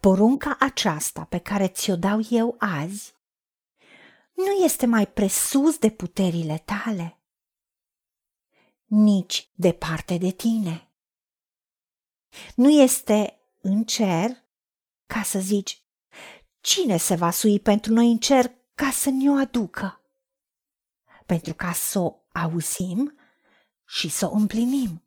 porunca aceasta pe care ți-o dau eu azi nu este mai presus de puterile tale, nici departe de tine. Nu este în cer ca să zici, cine se va sui pentru noi în cer ca să ne o aducă? Pentru ca să o auzim și să o împlinim.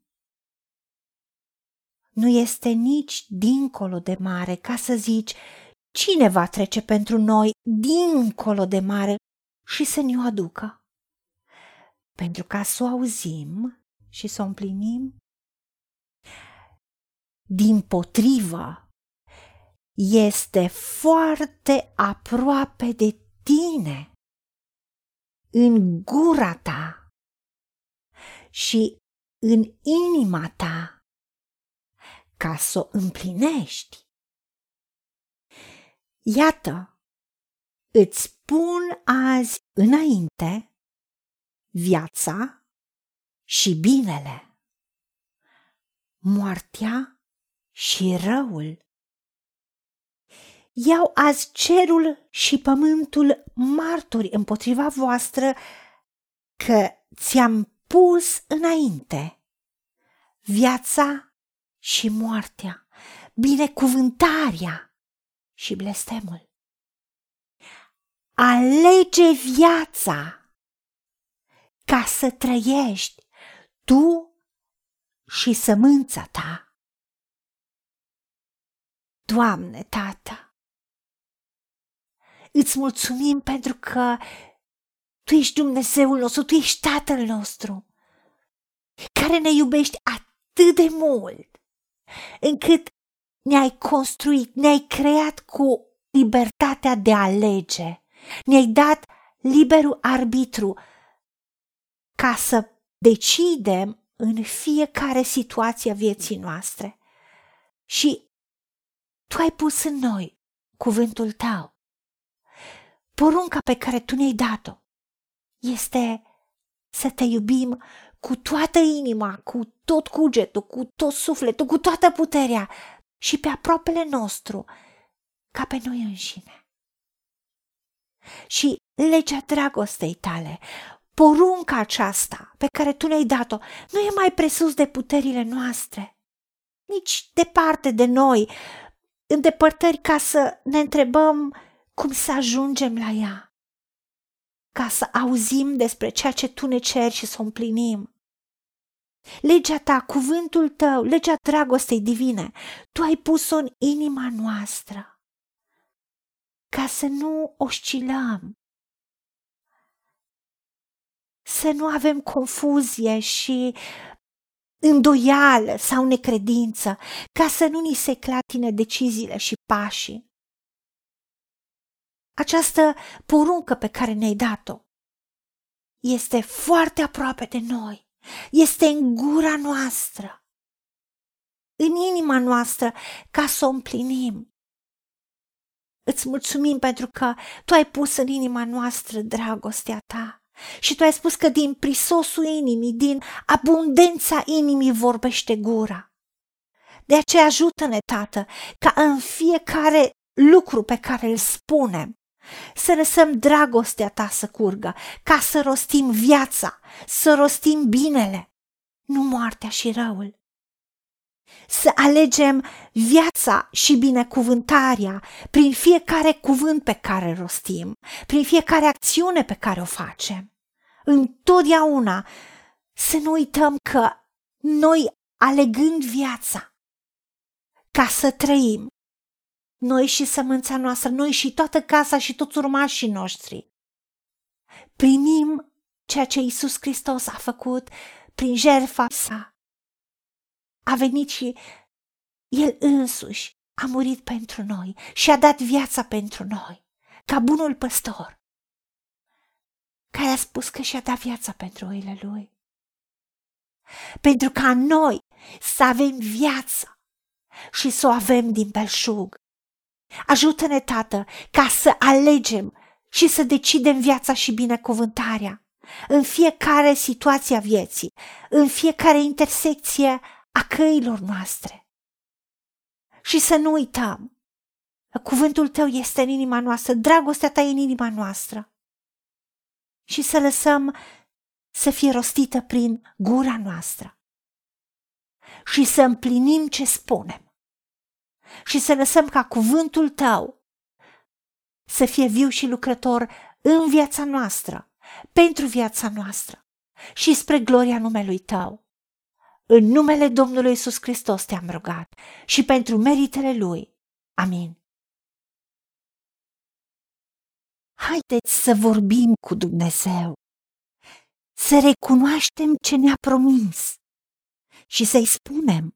Nu este nici dincolo de mare ca să zici, cine va trece pentru noi dincolo de mare și să ne o aducă? Pentru ca să o auzim și să o împlinim? Din potrivă, este foarte aproape de tine, în gura ta și în inima ta, ca să o împlinești. Iată, îți pun azi înainte viața și binele, moartea și răul. Iau azi cerul și pământul martori împotriva voastră că ți-am pus înainte viața și moartea, binecuvântarea și blestemul. Alege viața ca să trăiești tu și sămânța ta. Doamne, Tată, îți mulțumim pentru că Tu ești Dumnezeul nostru, Tu ești Tatăl nostru, care ne iubești atât de mult, încât ne-ai construit, ne-ai creat cu libertatea de a alege, ne-ai dat liberul arbitru ca să decidem în fiecare situație a vieții noastre. Și tu ai pus în noi cuvântul tău. Porunca pe care tu ne-ai dat-o este să te iubim cu toată inima, cu tot cugetul, cu tot sufletul, cu toată puterea și pe aproapele nostru, ca pe noi înșine. Și legea dragostei tale, porunca aceasta pe care tu ne-ai dat-o, nu e mai presus de puterile noastre, nici departe de noi, îndepărtări ca să ne întrebăm cum să ajungem la ea, ca să auzim despre ceea ce tu ne ceri și să o împlinim. Legea ta, cuvântul tău, legea dragostei divine, tu ai pus-o în inima noastră ca să nu oscilăm, să nu avem confuzie și îndoială sau necredință, ca să nu ni se clatine deciziile și pașii. Această poruncă pe care ne-ai dat-o este foarte aproape de noi, este în gura noastră, în inima noastră, ca să o împlinim. Îți mulțumim pentru că tu ai pus în inima noastră dragostea ta și tu ai spus că din prisosul inimii, din abundența inimii vorbește gura. De aceea ajută-ne, Tată, ca în fiecare lucru pe care îl spunem, să lăsăm dragostea ta să curgă, ca să rostim viața, să rostim binele, nu moartea și răul. Să alegem viața și binecuvântarea prin fiecare cuvânt pe care îl rostim, prin fiecare acțiune pe care o facem întotdeauna să nu uităm că noi alegând viața ca să trăim, noi și sămânța noastră, noi și toată casa și toți urmașii noștri, primim ceea ce Isus Hristos a făcut prin jertfa sa. A venit și El însuși a murit pentru noi și a dat viața pentru noi, ca bunul păstor care a spus că și-a dat viața pentru oile lui. Pentru ca noi să avem viață și să o avem din belșug. Ajută-ne, Tată, ca să alegem și să decidem viața și binecuvântarea în fiecare situație a vieții, în fiecare intersecție a căilor noastre. Și să nu uităm cuvântul tău este în inima noastră, dragostea ta e în inima noastră. Și să lăsăm să fie rostită prin gura noastră. Și să împlinim ce spunem. Și să lăsăm ca cuvântul tău să fie viu și lucrător în viața noastră, pentru viața noastră și spre gloria numelui tău. În numele Domnului Isus Hristos te-am rugat și pentru meritele Lui. Amin. Haideți să vorbim cu Dumnezeu, să recunoaștem ce ne-a promis și să-i spunem.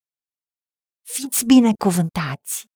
Fiți binecuvântați!